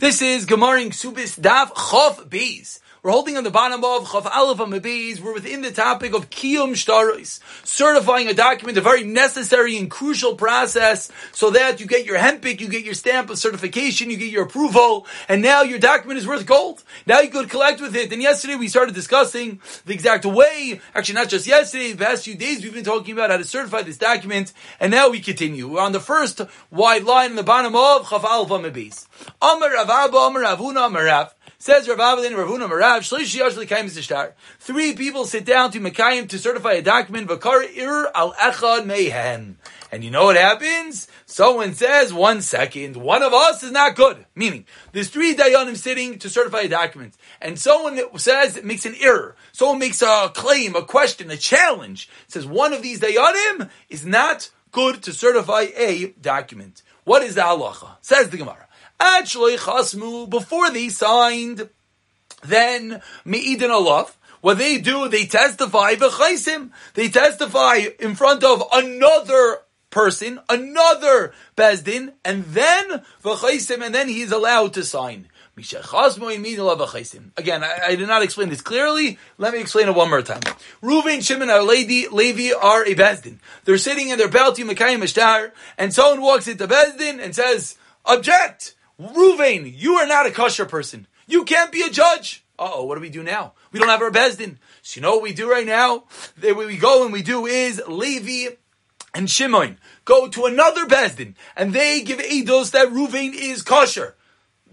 This is Gemaring Subis Daf Chof Bees. We're holding on the bottom of Chav Aleph Bees. We're within the topic of Kiyum Shtaros, certifying a document, a very necessary and crucial process, so that you get your hempik, you get your stamp of certification, you get your approval, and now your document is worth gold. Now you could collect with it. And yesterday we started discussing the exact way, actually not just yesterday, the past few days we've been talking about how to certify this document, and now we continue. We're on the first wide line in the bottom of Chav Aleph Bees. Amar Rav Abba, Amar Ravuna, Amar Rav. Says Rav Ravuna Marav, Shlishi Yosh L'Kayim Three people sit down to Mekayim to certify a document, Vakar Ir Al Echad Mehen. And you know what happens? Someone says, one second, one of us is not good. Meaning, there's three Dayanim sitting to certify a document. And someone says, makes an error. Someone makes a claim, a question, a challenge. Says one of these Dayanim is not good to certify a document. What is the halacha? Says the Gemara. Actually, chasmu, before they signed, then me'idin alav, what they do, they testify v'chaisim. They testify in front of another person, another bezdin, and then v'chaisim, and then he's allowed to sign. Again, I, I, did not explain this clearly. Let me explain it one more time. Reuven, Shimon, our lady, Levi are a bezdin. They're sitting in their belti mekayim and someone walks into bezdin and says, "Object." Ruvain, you are not a kosher person. You can't be a judge. Uh oh, what do we do now? We don't have our Bezdin. So you know what we do right now? The way we go and we do is Levi and Shimon go to another Bezdin and they give Eidos that Ruvain is kosher.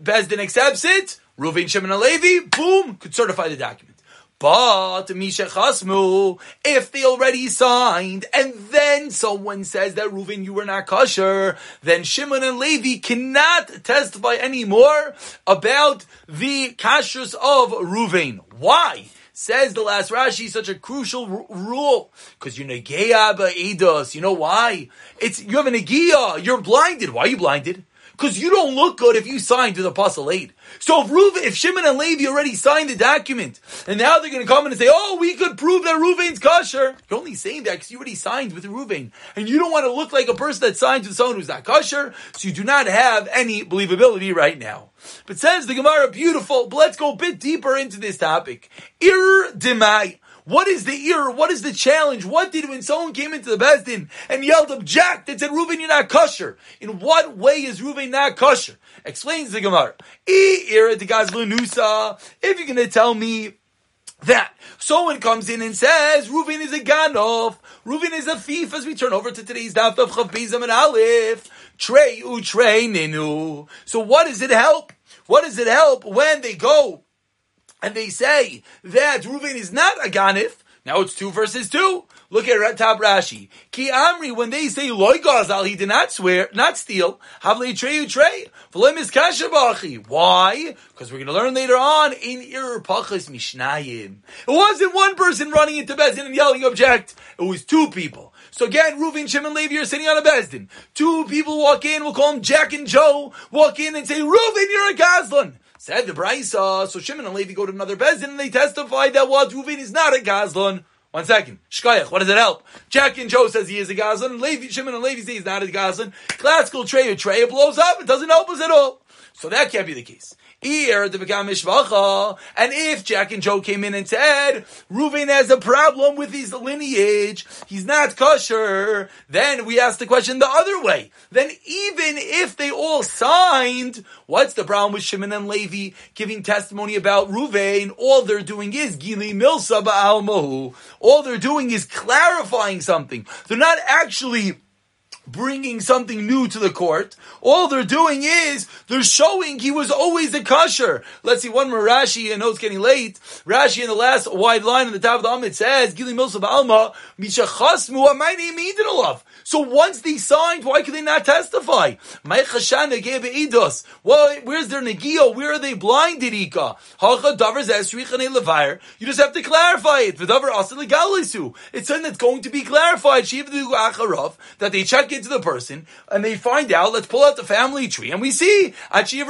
Bezdin accepts it. Ruvain, Shimon, and Levi, boom, could certify the document. But Misha Chasmu, if they already signed, and then someone says that Reuven, you were not kosher, then Shimon and Levi cannot testify anymore about the kashrus of Reuven. Why? Says the last Rashi, such a crucial r- rule. Because you're negeya ba'edos. You know why? It's, you have a negeya. You're blinded. Why are you blinded? Because you don't look good if you signed to the apostle aid. So if Reuven, if Shimon and Levi already signed the document, and now they're going to come in and say, "Oh, we could prove that Reuven's kosher," you're only saying that because you already signed with Reuven, and you don't want to look like a person that signed with someone who's not kosher, so you do not have any believability right now. But says the Gemara, beautiful. But let's go a bit deeper into this topic. Ir demai. What is the error? What is the challenge? What did when someone came into the Bezdin and yelled object and said, Reuven, you're not kosher? In what way is Reuven not kosher? Explains the Gemara. E era de Gazlanusa. If you're going to tell me that someone comes in and says Reuven is a ganof, Reuven is a thief. As we turn over to today's daf of Chavbizam and Aleph, Trey u Trey ninu. So what does it help? What does it help when they go and they say that Reuven is not a ganif, now it's two verses two. Look at top Rashi. Ki Amri, when they say loy gazal, he did not swear, not steal. Havle treyu trey. V'loim is kashabachi. Why? Because we're going to learn later on in ir pachas mishnayim. It wasn't one person running into Bezdin and yelling object. It was two people. So again, Reuven, Shimon, Levi are sitting on a Bezdin. Two people walk in, we'll call them Jack and Joe, walk in and say, Reuven, you're a Gazlan. Said the Brisa, so Shimon and Levi go to another Bezdin and they testify that what Reuven is not a Gazlan. One second. Shkayach, what does it help? Jack and Joe says he is a Gazlan. Levi, Shimon and Levi say he's not a Gazlan. Classical tray or tray, it blows up. It doesn't help us at all. So that can't be the case. And if Jack and Joe came in and said, Reuven has a problem with his lineage, he's not kosher, then we ask the question the other way. Then even if they all signed, what's the problem with Shimon and Levi giving testimony about Reuven? All they're doing is Gili Milsa Ba'al All they're doing is clarifying something. They're not actually bringing something new to the court. All they're doing is they're showing he was always a kosher. Let's see one more Rashi. I know it's getting late. Rashi in the last wide line on the top of the Amid says, Gili Milsa Alma, Mishachasmu Amayni Midinolov. So once they signed, why could they not testify? Where's their negio? Where are they blinded? Ika You just have to clarify it. It's something that's going to be clarified. That they check into the person and they find out, let's pull out the family tree and we see. It's not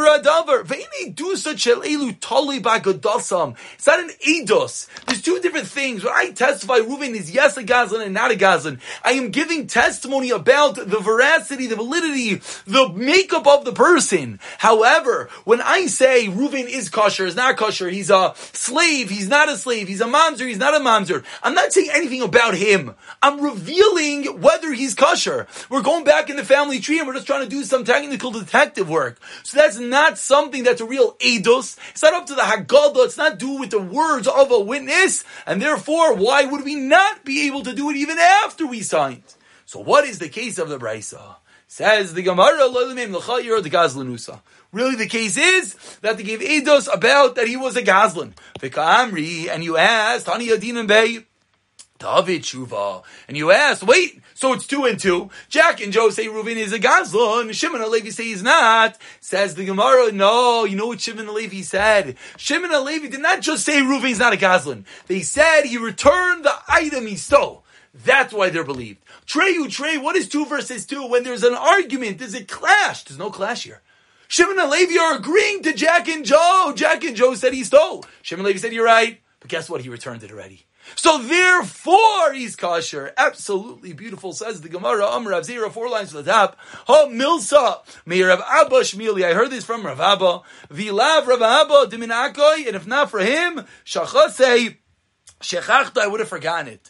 an Eidos. There's two different things. When I testify, Reuven is yes a Gazlan and not a Gazlan. I am giving testimony about the veracity, the validity, the makeup of the person. However, when I say Reuven is kosher, is not kosher, he's a slave, he's not a slave, he's a mamzer, he's not a mamzer, I'm not saying anything about him. I'm revealing whether he's kosher. We're going back in the family tree and we're just trying to do some technical detective work. So that's not something that's a real edos. It's not up to the Haggadah. It's not due with the words of a witness. And therefore, why would we not be able to do it even after we signed? So what is the case of the Brisa? Says the Gemara, the Really, the case is that they gave Eidos about that he was a Gazlan. And you asked, Hani Adin and Bay, David Shuva. And you ask, wait, so it's two and two. Jack and Joe say Reuven is a Gazlan. Shimon and Levi say he's not. Says the Gemara, no, you know what Shimon and Levi said? Shimon and Levi did not just say Reuven is not a Gazlan. They said he returned the item he stole. That's why they're believed. Trey, you Trey, what is two versus two? When there's an argument, there's a clash. There's no clash here. Shimon and Levi are agreeing to Jack and Joe. Jack and Joe said he stole. Shimon and Levi said, you're right. But guess what? He returned it already. So therefore, he's kosher. Absolutely beautiful, says the Gemara. Amr Rav Zira, four lines to the top. Ha milsa, may Rav Abba Shmili. I heard this from Rav Abba. Vilav Rav Abba diminakoi, and if not for him, shachasei, shechachta, I would have forgotten it.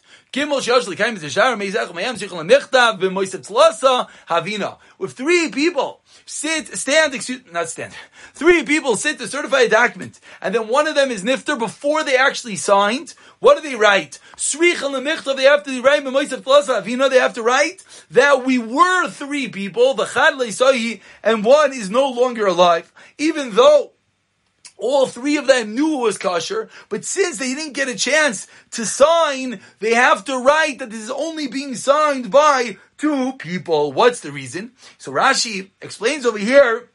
With three people sit, stand, excuse, not stand. Three people sit to certify a document, and then one of them is nifter before they actually signed. What do they write? They have to write. They have to write that we were three people. The Chad and one is no longer alive, even though all three of them knew it was kosher, but since they didn't get a chance to sign, they have to write that this is only being signed by two people. What's the reason? So Rashi explains over here,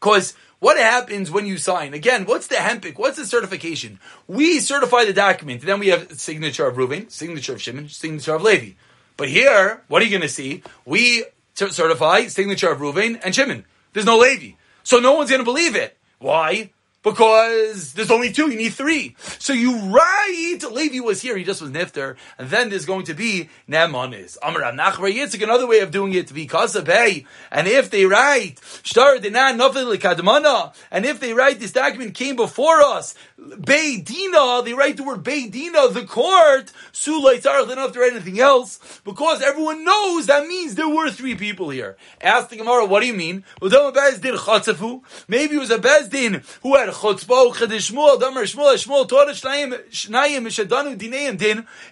because what happens when you sign? Again, what's the hempik? What's the certification? We certify the document, then we have signature of Reuven, signature of Shimon, signature of Levi. But here, what are you going to see? We certify signature of Reuven and Shimon. There's no Levi. So no one's going to believe it. Why? Because there's only two, you need three. So you write, Levi was here, he just was nifter, and then there's going to be Nemanis. Amar Nachbar Yitzchak, another way of doing it because of Kasabay. And if they write, Shtar Dinan Kadmana, and if they write this document came before us, Beidina, they write the word Beidina, the court, Sulay Tzarech, they don't have to write anything else, because everyone knows that means there were three people here. Ask the Gemara, what do you mean? Maybe it was a Bezdin who had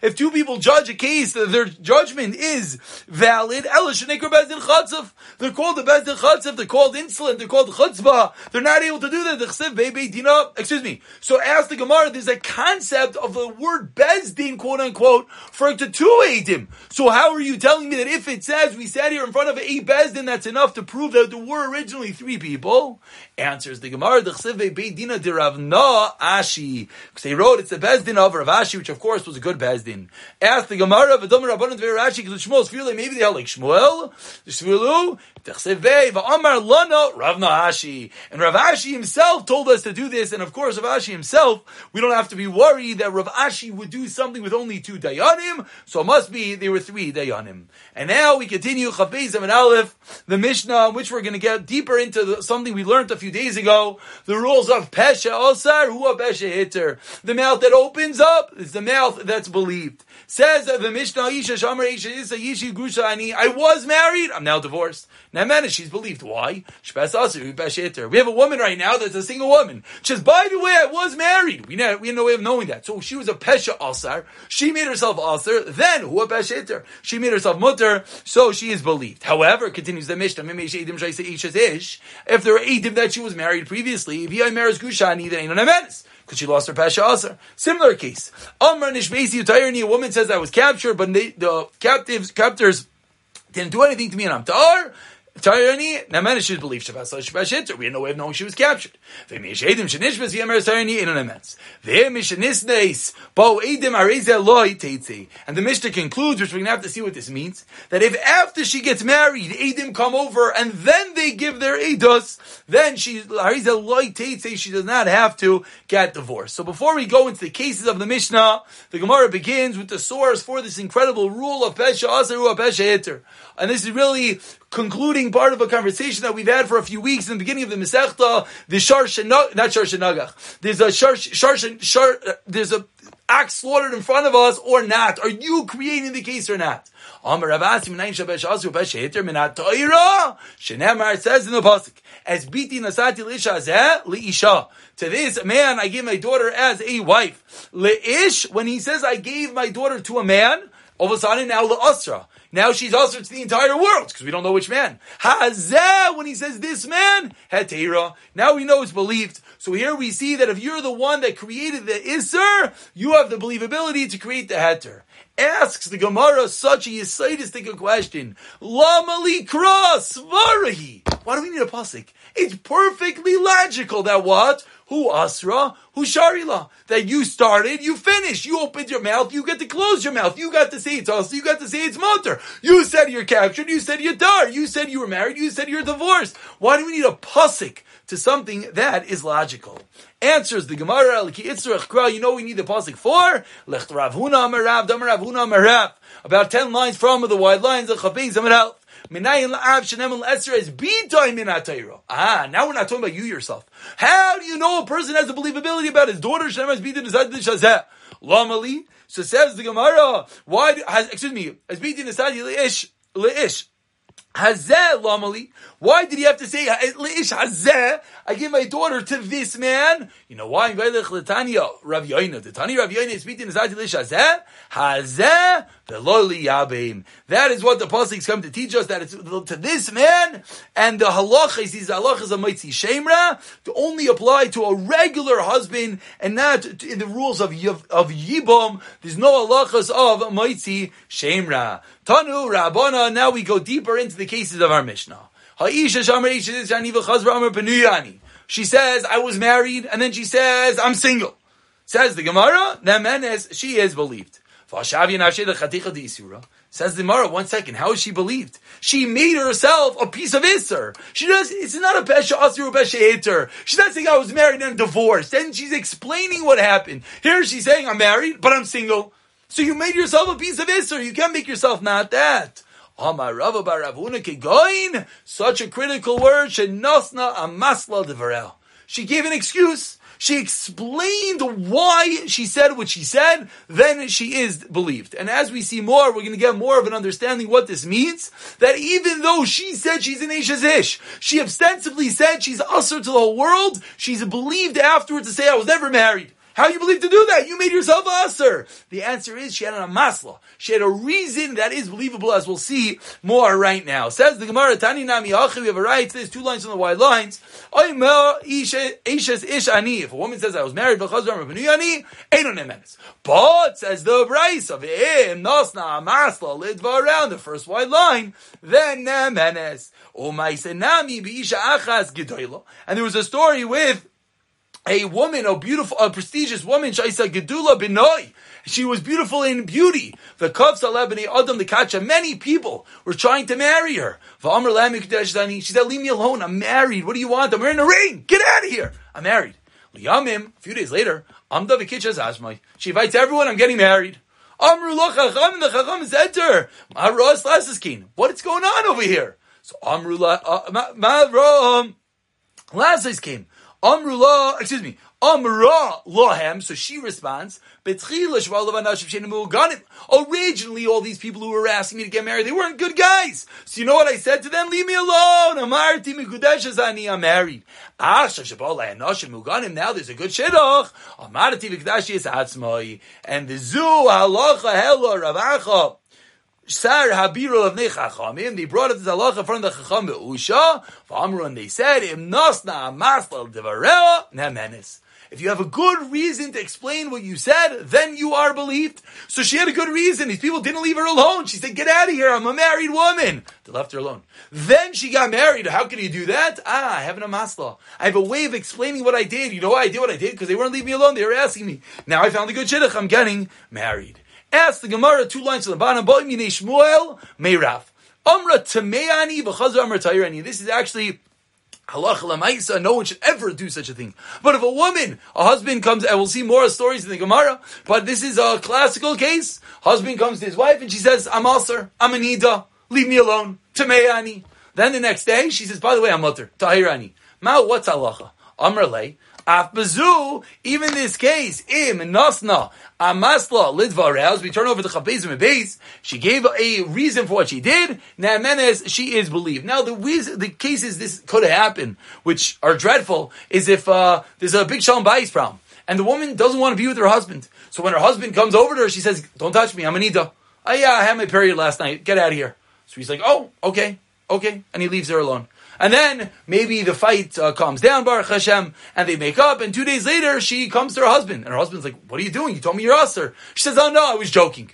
If two people judge a case, their judgment is valid. They're called the bezdin chatzaf. They're called insolent. They're called chutzpah. They're not able to do that. Excuse me. So ask the Gemara. There's a concept of the word bezdin, quote unquote, for to two edim. So how are you telling me that if it says we sat here in front of a bezdin, that's enough to prove that there were originally three people? Answers the Gemara. The chsiv bebe Dina de Ravna Ashi. Because they wrote it's the Bezdin of Rav Ashi, which of course was a good Bezdin. Asked the Gemara Adam Rabbanon de Rashi, because Shmuel's feeling maybe they held like Shmuel, the Shmuelu, Techsevei, Va'amar Lana, Ravna Ashi. And Rav Ashi himself told us to do this, and of course Rav Ashi himself, we don't have to be worried that Rav Ashi would do something with only two Dayanim, so it must be there were three Dayanim. And now we continue Chavbezim and Aleph, the Mishnah, which we're going to get deeper into the, something we learned a few days ago, the rules of Pesha Osar, Hua Pesha Hitter. The mouth that opens up is the mouth that's believed. Says the Mishnah Isha Shamar Isha Isa Yishi Grusha Ani, I was married, I'm now divorced. Now man, she's believed. Why? We have a woman right now that's a single woman. She says, by the way, I was married. We, had, we have no way of knowing that. So she was a Pesha Asar. She made herself Asar. Then, Hua Pesha Hitter. She made herself Mutter. So she is believed. However, continues the Mishnah, if there are Edim that she was married previously, because she lost her pasha asar. Similar case. Amr nishmesi utayirni, a woman says I was captured, but they, the captives, captors didn't do anything to me and I'm tar. Tyrani, Namena should believe Shabbat Shitter. We had no way of knowing she was captured. V'mish Edim Shenishbas Yemer Tyrani in an immense. V'mish Nisnes Bo Edim Areze Loi Teitzi. And the Mishnah concludes, which we're to have to see what this means, that if after she gets married, Edim come over and then they give their Eidos, then she Areze Loi Teitzi, she does not have to get divorced. So before we go into the cases of the Mishnah, the Gemara begins with the source for this incredible rule of Pesha Asaru Pesha Hitter. And this is really concluding part of a conversation that we've had for a few weeks in the beginning of the Masechta, the Shar not Shar Shenagach. There's a Shar, Shar, Shar, uh, there's a ox slaughtered in front of us or not? Are you creating the case or not? Shenemar says in the pasuk, as biti nasati lisha liisha. To this man, I gave my daughter as a wife. Leish, when he says I gave my daughter to a man, all of a sudden now le'asra. Now she's also to the entire world because we don't know which man. Hazeh, when he says this man, hetera. Now we know it's believed. So here we see that if you're the one that created the Isser, you have the believability to create the Heter. Asks the Gemara such a Yisaidistic question. Lamali cross Varahi. Why do we need a pasuk? It's perfectly logical that what? Who asra? Who sharila? That you started, you finished. You opened your mouth, you get to close your mouth. You got to say it's also, you got to say it's motor. You said you're captured, you said you're dar, you said you were married, you said you're divorced. Why do we need a pasuk to something that is logical? Answers the Gemara, you know we need the pasuk for? Lech Rav Huna Amarav, Rav Huna Amarav. About ten lines from the wide lines of Chavez Amar Ah, now we're not talking about you yourself. How do you know a person has a believability about his daughter? Lamali. So says the Gemara, why, has, excuse me, le'ish. Hazeh lamali. Why did he have to say leish hazeh? I give my daughter to this man. You know why? Latanya Rav Yoina. The Tani Rav Yoina is speaking zati leish hazeh. Hazeh veloli yabim. That is what the pasuk come to teach us. That it's to this man and the halacha is these halachas of mitzi shemra to only apply to a regular husband and not in the rules of of yibum. There's no halachas of mitzi shemra. Tanu Rabbana. Now we go deeper into the cases of our Mishnah. She says, I was married, and then she says, I'm single. Says the Gemara, Nemenes, she is believed. Says the Gemara, one second, how is she believed? She made herself a piece of Isser. She does, it's not a Pesha Asir or Pesha Eter. She's not saying I was married and divorced. Then she's explaining what happened. Here she's saying I'm married, but I'm single. So you made yourself a piece of Isser. You can't make yourself not that. Such a critical word. She gave an excuse. She explained why she said what she said, then she is believed. And as we see more, we're going to get more of an understanding what this means. That even though she said she's an Ish, she ostensibly said she's usher to the whole world, she's believed afterwards to say, I was never married. How you believe to do that? You made yourself a usher. The answer is she had a masla. She had a reason that is believable, as we'll see more right now. Says the Gemara, Tani Nami Achi, we have a right. There's two lines on the wide lines. If a woman says, I was married, but says the Bryce of him, Nosna Masla, Lidva around the first wide line, then Nemenes. And there was a story with a woman, a beautiful, a prestigious woman, Shaisa Gedula Binoy. She was beautiful in beauty. The Kavs Alebani Adam the Kacha, many people were trying to marry her. She said, Leave me alone, I'm married. What do you want? I'm wearing a ring. Get out of here. I'm married. A few days later. She invites everyone, I'm getting married. Amru Chacham, the Chacham said to her, What is going on over here? So Amru uh, Ma'rom, um, Lasiskin. Amrullah, excuse me, Amra Lohem, so she responds, Originally, all these people who were asking me to get married, they weren't good guys. So you know what I said to them? Leave me alone. I'm married. Now there's a good shidduch. And the zu halacha hella ravacha. Sar Habiro of Nechachamim, they brought up this halacha from the Chacham Be'usha, V'amru, and they said, Im Nosna Masla Devareo Nemenis. If you have a good reason to explain what you said, then you are believed. So she had a good reason. These people didn't leave her alone. She said, get out of here. I'm a married woman. They left her alone. Then she got married. How can you do that? Ah, I have an amasla. I have a way of explaining what I did. You know why I did what I did? Because they weren't leaving me alone. They were asking me. Now I found a good shidduch. I'm getting married. Ask the Gemara two lines to the bottom. Shmuel Meirav. Amra Tameani v'chazar Amra Tayrani. This is actually Halacha lamaisa, no one should ever do such a thing. But if a woman, a husband comes, and we'll see more stories in the Gemara, but this is a classical case. Husband comes to his wife and she says, I'm Aser, I'm Anida, leave me alone, Tameani. Then the next day, she says, by the way, I'm Mutter, Tahirani. Ma, what's halacha? Amr lay, Afbazu, even this case, im nasna amasla lidvareos, we turn over to Chabezim base. She gave a reason for what she did. Now Menes, she is believed. Now the reason, the cases this could have happened, which are dreadful, is if uh, there's a big shalom bayis problem, and the woman doesn't want to be with her husband. So when her husband comes over to her, she says, "Don't touch me, I'm Anita." Oh yeah, I had my period last night. Get out of here. So he's like, "Oh, okay, okay," and he leaves her alone. And then maybe the fight uh, calms down, Baruch Hashem, and they make up. And two days later, she comes to her husband, and her husband's like, "What are you doing? You told me you're usher." She says, "Oh no, I was joking."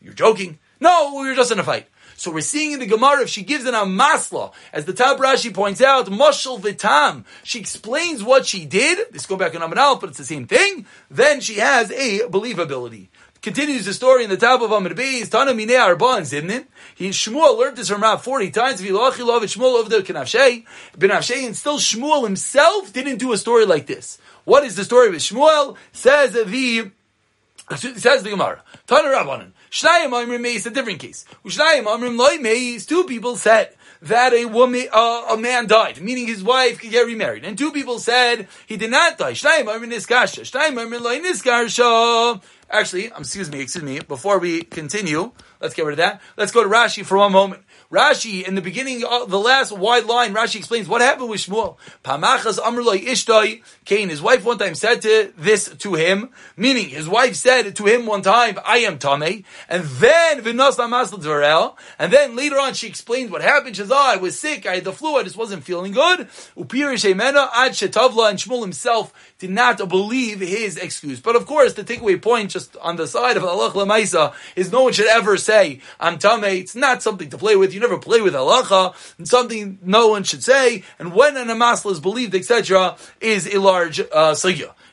You're joking? No, we were just in a fight. So we're seeing in the Gemara, if she gives an amasla, as the Tab Rashi points out, mashal vitam, she explains what she did. This go back in Amanal, but it's the same thing. Then she has a believability. Continues the story in the top of Amr Beis, Tana Mine Arba and Zidnin. He Shmuel learned this from Rav 40 times. You love Shmuel over the Kanavshay, Ben Avshay, and still Shmuel himself didn't do a story like this. What is the story with Shmuel? Says the says the Gemara. Tana Rabbanan. Shnayim Amrim Meis, a different case. Shnayim Amrim Loi Meis, two people said that a woman, uh, a man died, meaning his wife could get remarried. And two people said he did not die. Shnayim Amrim Niskasha. Shnayim Amrim Loi Niskasha. Actually, um, excuse me, excuse me, before we continue, let's get rid of that. Let's go to Rashi for one moment. Rashi, in the beginning, of the last wide line, Rashi explains what happened with Shmuel. Pamachas amrloi ishtoi. Cain, his wife one time said to this to him, meaning his wife said to him one time, I am Tame. And then, and then later on she explained what happened. She says, oh, I was sick, I had the flu, I just wasn't feeling good. Upirish ad shetavla, and Shmuel himself did not believe his excuse. But of course, the takeaway point just on the side of Allah Lamaisa is no one should ever say, I'm Tameh. It's not something to play with. You never play with halacha. And something no one should say. And when an amasla is believed, etc., is a large uh,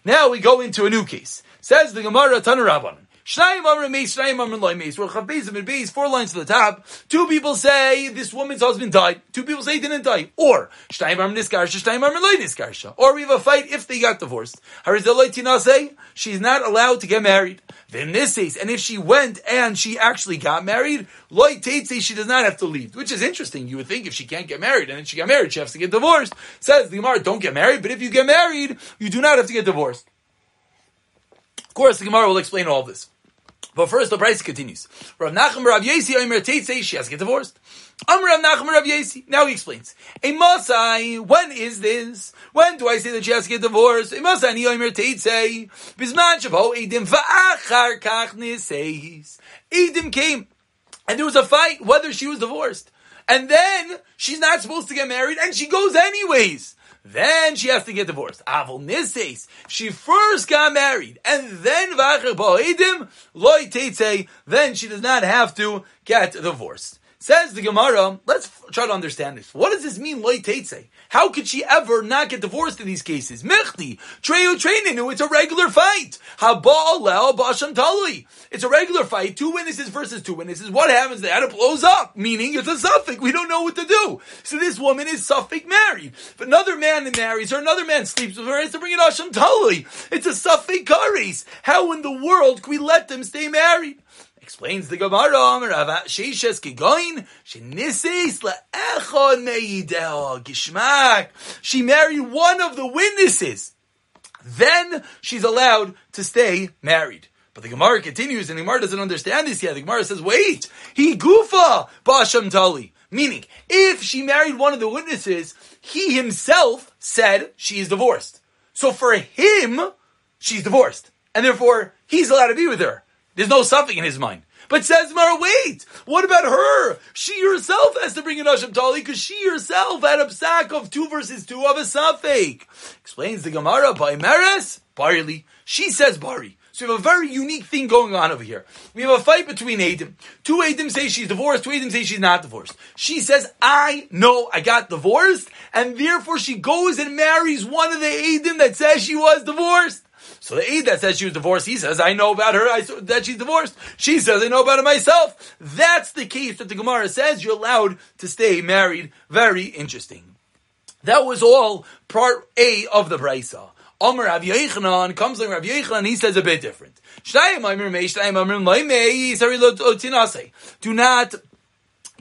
Now we go into a new case. Says the Gemara Tanarabanan. Shnayim Amr Meis, Shnayim Amr Loy Meis. We're Chavbezim and Beis, four lines to the top. Two people say this woman's husband died. Two people say he didn't die. Or, Shnayim Amr Niskarsha, Shnayim Amr Loy Niskarsha. Or we have a fight if they got divorced. Harizaloi Tina say, she's not allowed to get married. Then this says, and if she went and she actually got married, Loy says she does not have to leave. Which is interesting. You would think if she can't get married and then she got married, she has to get divorced. Says the Gemara, don't get married, but if you get married, you do not have to get divorced. Of course, the Gemara will explain all this. But first, the price continues. Rav Nachum Rav Yesi Omer say she has to get divorced. Am Rav Nachum Rav Yesi. Now he explains. A Masai, when is this? When do I say that she has to get divorced? A Masai ni Omer say Bisman Shavo Edim Va'achar Kach Niseis. Edim came, and there was a fight whether she was divorced. And then she's not supposed to get married, and she goes anyways then she has to get divorced. Avol nises, she first got married, and then vacher ba'edim loy then she does not have to get divorced. Says the Gemara, let's try to understand this. What does this mean, loy teitze? How could she ever not get divorced in these cases? Mechti, treyu treininu, it's a regular fight. Haba'alel ba'asham talui. It's a regular fight, two witnesses versus two witnesses. What happens? The it blows up, meaning it's a suffix. We don't know what to do. So this woman is suffix married. If another man marries her, another man sleeps with her, it's to bring it asham talui. It's a suffix kares. How in the world can we let them stay married? Explains the Gemara, Sheishes Kigoin, Le'echon Meideo Gishmak. She married one of the witnesses. Then she's allowed to stay married. But the Gemara continues, and the Gemara doesn't understand this yet. The Gemara says, wait, he gufa basham tali. Meaning, if she married one of the witnesses, he himself said she is divorced. So for him, she's divorced. And therefore, he's allowed to be with her. There's no suffix in his mind. But says Mar, wait, what about her? She herself has to bring an Asham Tali because she herself had a sack of two verses two of a Safek. Explains the Gemara by Maris, Barley. She says Bari. So we have a very unique thing going on over here. We have a fight between Adam. Two Adam say she's divorced, two Adam say she's not divorced. She says, I know I got divorced, and therefore she goes and marries one of the Adam that says she was divorced. So the Aid that says she was divorced, he says, I know about her, I, saw that she's divorced. She says, I know about it myself. That's the case that the Gemara says you're allowed to stay married. Very interesting. That was all part A of the Brisa. Omer Rav Yochanan comes like Rav Yochanan, he says a bit different. Do not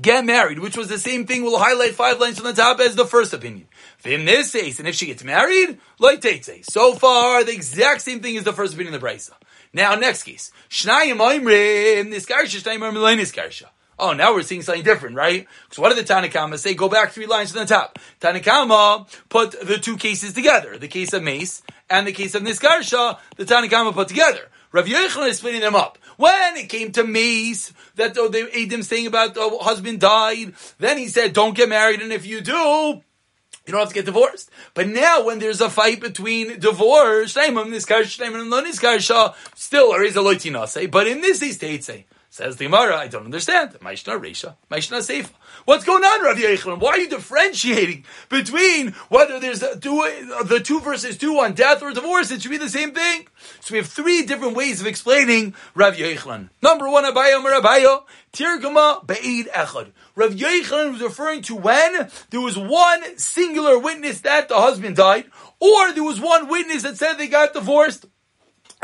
get married, which was the same thing. We'll highlight five lines from the top as the first opinion. And if she gets married, like. So far, the exact same thing as the first opinion of the Brisa. Now, next case. Shnayim Oimrim, Niskarsha, Shnayim Oimrim. Oh, now we're seeing something different, right? So what did the Tanakama say? Go back three lines to the top. Tanakama put the two cases together. The case of Mace and the case of Niskarsha, the Tanakama put together. Rav Yochanan is splitting them up. When it came to Mace, that oh, the Adam saying about the oh, husband died, then he said, don't get married, and if you do, you don't have to get divorced. But now, when there's a fight between divorce, Niskarsha, still, there is a loitinase. But in this case, say, says the Gemara, I don't understand. Maishna Resha, Maishna Seifa. What's going on, Rav Yochanan? Why are you differentiating between whether there's the two, the two verses two on death or divorce? It should be the same thing. So we have three different ways of explaining Rav Yochanan. Number one, Abayo Marabayo, Tirgama Be'id Echad. Rav Yochanan was referring to when there was one singular witness that the husband died, or there was one witness that said they got divorced.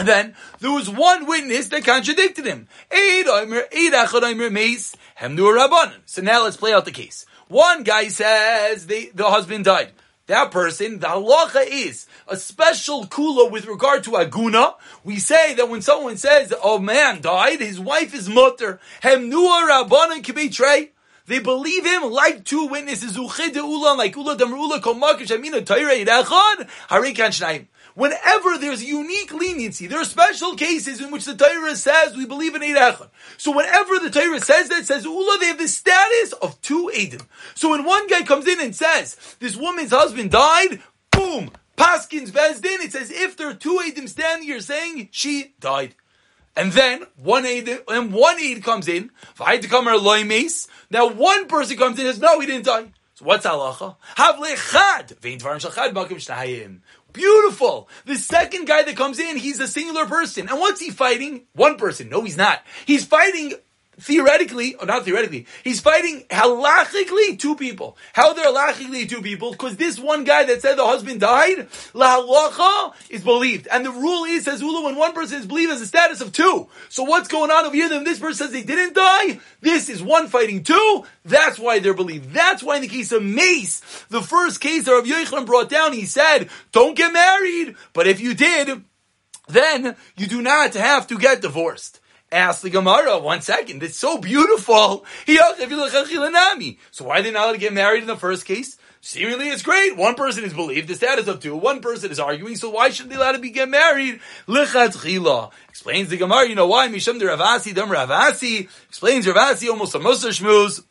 And then there was one witness that contradicted him. So now let's play out the case. One guy says the, the husband died. That person, the halacha is a special kula with regard to aguna. We say that when someone says, "Oh man died," his wife is mutter. Hemnua rabbanon. They believe him like two witnesses. Like ula damrula komakish amina harikan shnayim. Whenever there's unique leniency, there are special cases in which the Torah says we believe in Eid Echad. So whenever the Torah says that, says Ula, they have the status of two Eidim. So when one guy comes in and says, this woman's husband died, boom, Paskins Bezdin, it says if there are two Eidim standing here saying she died. And then one aid and one aid comes in. Now one person comes in and says, No, he didn't die. So what's halacha? Beautiful. The second guy that comes in, he's a singular person. And what's he fighting? One person. No, he's not. He's fighting theoretically, or not theoretically, he's fighting halachically two people. How they're halachically two people? Because this one guy that said the husband died, la halacha is believed. And the rule is, says Ula, when one person is believed as a status of two. So what's going on over here? Then this person says they didn't die. This is one fighting two. That's why they're believed. That's why in the case of Mace, the first case that Rav Yochanan brought down, he said, don't get married. But if you did, then you do not have to get divorced. Ask the Gemara, one second, it's so beautiful. So why are they not allowed to get married in the first case? Seemingly it's great. One person is believed, the status of two. One person is arguing, so why shouldn't they allowed to be get married? Explains the Gemara, you know why? Misham de Ravasi, Dam Ravasi. Explains Ravasi almost a Musa Shmuz.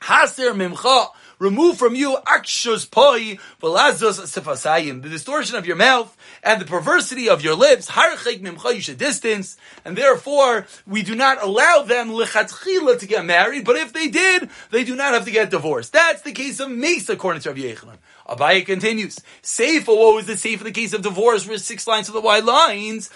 Haser Mimcha remove from you akshus poi velazos sefasayim, the distortion of your mouth and the perversity of your lips. Harchek mimcha, distance, and therefore we do not allow them lechatchila to get married. But if they did, they do not have to get divorced. That's the case of Mace, according to Rabbi Yochanan. Abaye continues. Seifa, what was the safe in the case of divorce? Where six lines of the wide lines.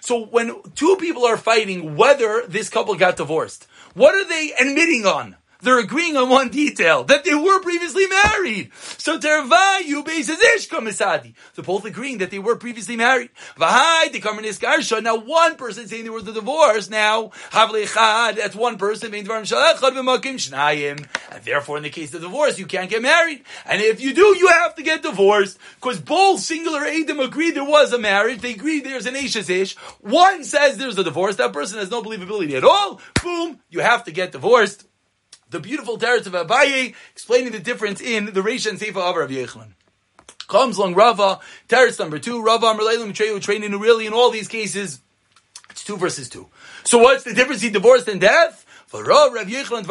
So when two people are fighting whether this couple got divorced, what are they admitting on? They're agreeing on one detail, that they were previously married. So Tervayu Misadi. So both agreeing that they were previously married. Vahai Dekamernis Garsha. Now one person saying there was a divorce. Now Havlechad, that's one person. And therefore in the case of divorce, you can't get married. And if you do, you have to get divorced. Because both singular Adam agree there was a marriage. They agree there's an Ashes Ish. One says there's a divorce. That person has no believability at all. Boom, you have to get divorced the beautiful teretz of Abaye explaining the difference in the Reisha and Seifa of Rav Yochanan. Comes along Rava, teretz number two, Rava Amarleilim Treyu training really in all these cases. It's two versus two. So what's the difference between divorce and death? Rav Yochanan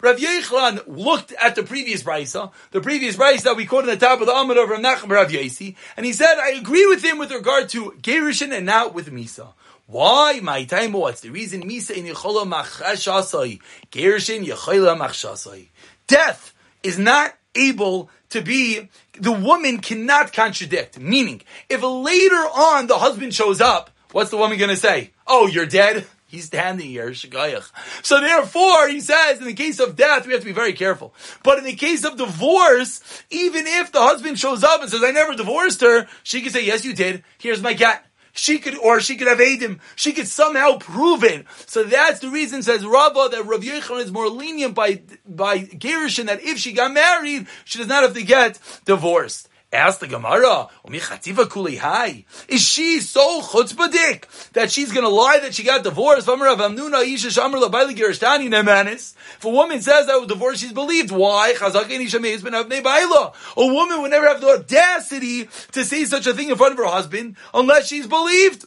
Rav Yochanan looked at the previous brisa, the previous brisa that we quoted at the top of the Amud of Rav Nachman Rav Yosi, and he said, I agree with him with regard to Gerishin and not with Misa. Why? My time, what's the reason? Misa in Yechola Machashasai. Gerishin Yechola Machshasai. Death is not able to be, the woman cannot contradict. Meaning, if later on the husband shows up, what's the woman to say? Oh, you're dead? He's standing here. So therefore, he says, in the case of death, we have to be very careful. But in the case of divorce, even if the husband shows up and says, I never divorced her, she can say, yes, you did. Here's my cat. She could, or she could have aided him. She could somehow prove it. So that's the reason, says Rava, that Rav Yochanan is more lenient by, by Gerushin, that if she got married, she does not have to get divorced. Ask the Gemara, is she so chutzpahdik that she's going to lie that she got divorced? If a woman says that was divorced, she's believed. Why? A woman would never have the audacity to say such a thing in front of her husband unless she's believed.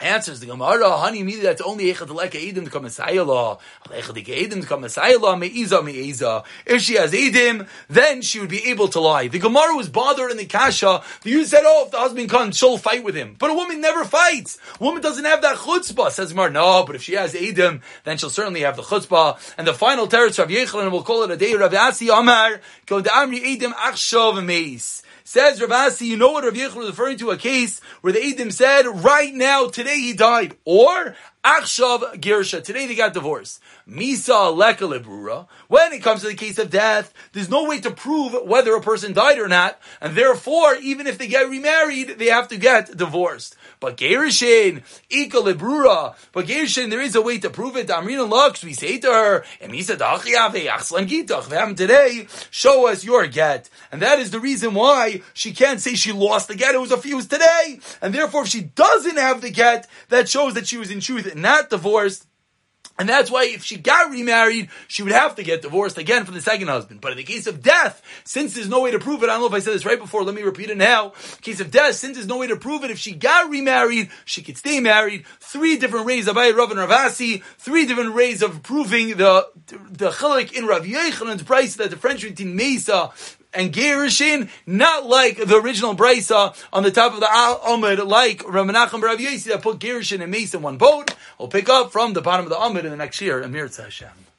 Answers the Gemara, honey, immediately that's only Echad Leka Edim to come Messiah. Echad Edim to come Messiah Me'iza Me'iza. If she has Edim, then she would be able to lie. The Gemara was bothered in the Kasha. Jew said, oh, if the husband comes, she'll fight with him. But a woman never fights. A woman doesn't have that chutzpah. Says Gemara, no, but if she has Edim, then she'll certainly have the chutzpah. And the final teretz of Yochanan, we'll call it a day, Rav Asi Amar, go to Amri Edim Achshov Meis. Says Ravasi, you know what Rav Yochanan was referring to a case where the Edim said, right now, today he died. Or, Achshav Girsha. Today they got divorced. Misa Leka Lebrura. When it comes to the case of death, there's no way to prove whether a person died or not. And therefore, even if they get remarried, they have to get divorced. But Gerishin, Ika. But Gerishin, there is a way to prove it. Amrina Lux, we say to her, Dachiave, Achslan Gitach, today, show us your get. And that is the reason why she can't say she lost the get. It was a fuse today. And therefore, if she doesn't have the get, that shows that she was in truth not divorced. And that's why if she got remarried, she would have to get divorced again from the second husband. But in the case of death, since there's no way to prove it, I don't know if I said this right before, let me repeat it now. Case of death, since there's no way to prove it, if she got remarried, she could stay married. Three different ways, of Abai, Rav, and Ravasi, three different ways of proving the, the chilik in Rav Yochanan's price that the French between Mesa and Gerushin, not like the original Brisa on the top of the Amud, like Ramanachim Rav Yesi that put Gerushin and Mesa in one boat. We'll pick up from the bottom of the Amud in the next year, Amir Hashem.